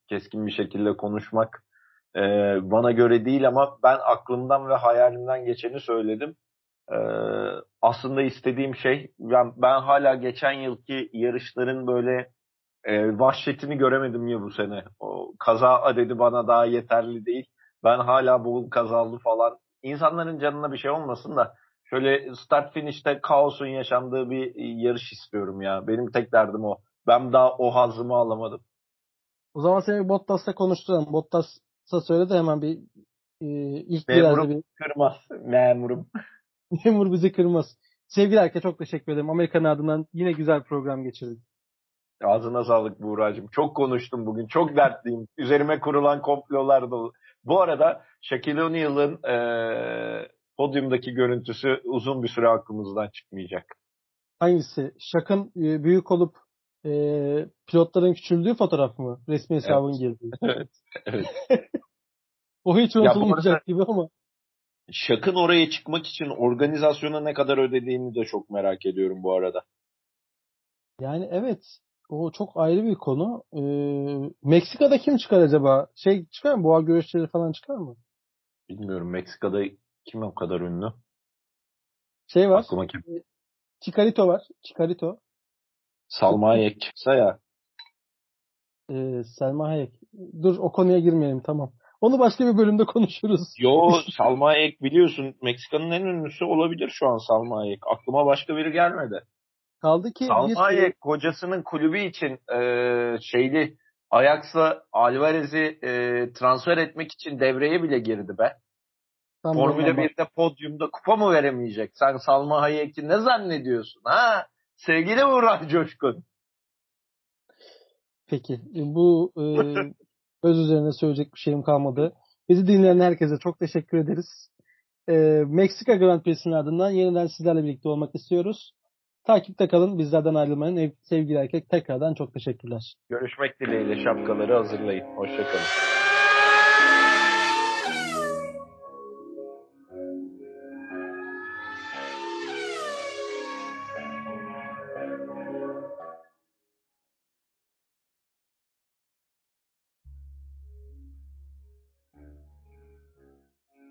keskin bir şekilde konuşmak e, bana göre değil ama ben aklımdan ve hayalimden geçeni söyledim. E, aslında istediğim şey ben, ben hala geçen yılki yarışların böyle e, vahşetini göremedim ya bu sene. O kaza adedi bana daha yeterli değil. Ben hala bol kazalı falan. İnsanların canına bir şey olmasın da Şöyle start finish'te kaosun yaşandığı bir yarış istiyorum ya. Benim tek derdim o. Ben daha o hazımı alamadım. O zaman seni Bottas'la konuşturalım. Bottas'a söyle de hemen bir e, ilk Memurum bir... kırmaz. Memurum. *laughs* Memur bizi kırmaz. Sevgili herkese çok teşekkür ederim. Amerikan adından yine güzel program geçirdik. Ağzına sağlık Buğra'cığım. Çok konuştum bugün. Çok dertliyim. Üzerime kurulan komplolar dolu. Bu arada Shaquille O'Neal'ın e, podyumdaki görüntüsü uzun bir süre aklımızdan çıkmayacak. Hangisi? Şak'ın e, büyük olup e, pilotların küçüldüğü fotoğraf mı? Resmi hesabın evet. girdiği. *laughs* evet. evet. *laughs* o hiç unutulmayacak arada, gibi ama. Şak'ın oraya çıkmak için organizasyona ne kadar ödediğini de çok merak ediyorum bu arada. Yani evet. O çok ayrı bir konu. Ee, Meksika'da kim çıkar acaba? Şey çıkar mı? Boğa güreşçileri falan çıkar mı? Bilmiyorum. Meksika'da kim o kadar ünlü? Şey var. Aklıma kim? Chicarito var. Chicarito. Salma Hayek çıksa ya. Ee, Selma Hayek. Dur o konuya girmeyelim tamam. Onu başka bir bölümde konuşuruz. Yo Salma Hayek biliyorsun Meksika'nın en ünlüsü olabilir şu an Salma Hayek. Aklıma başka biri gelmedi. Kaldı ki Salma Hayek kocasının kulübü için e, şeyli Ajax'la Alvarez'i e, transfer etmek için devreye bile girdi be. Tamam, Formula 1'de podyumda kupa mı veremeyecek? Sen Salma Hayek'i ne zannediyorsun ha? Sevgili Uğur Coşkun. Peki bu e, *laughs* öz üzerine söyleyecek bir şeyim kalmadı. Bizi dinleyen herkese çok teşekkür ederiz. E, Meksika Grand Prix'sinin ardından yeniden sizlerle birlikte olmak istiyoruz. Takipte kalın. Bizlerden ayrılmayın. Sevgili erkek tekrardan çok teşekkürler. Görüşmek dileğiyle şapkaları hazırlayın. Hoşçakalın.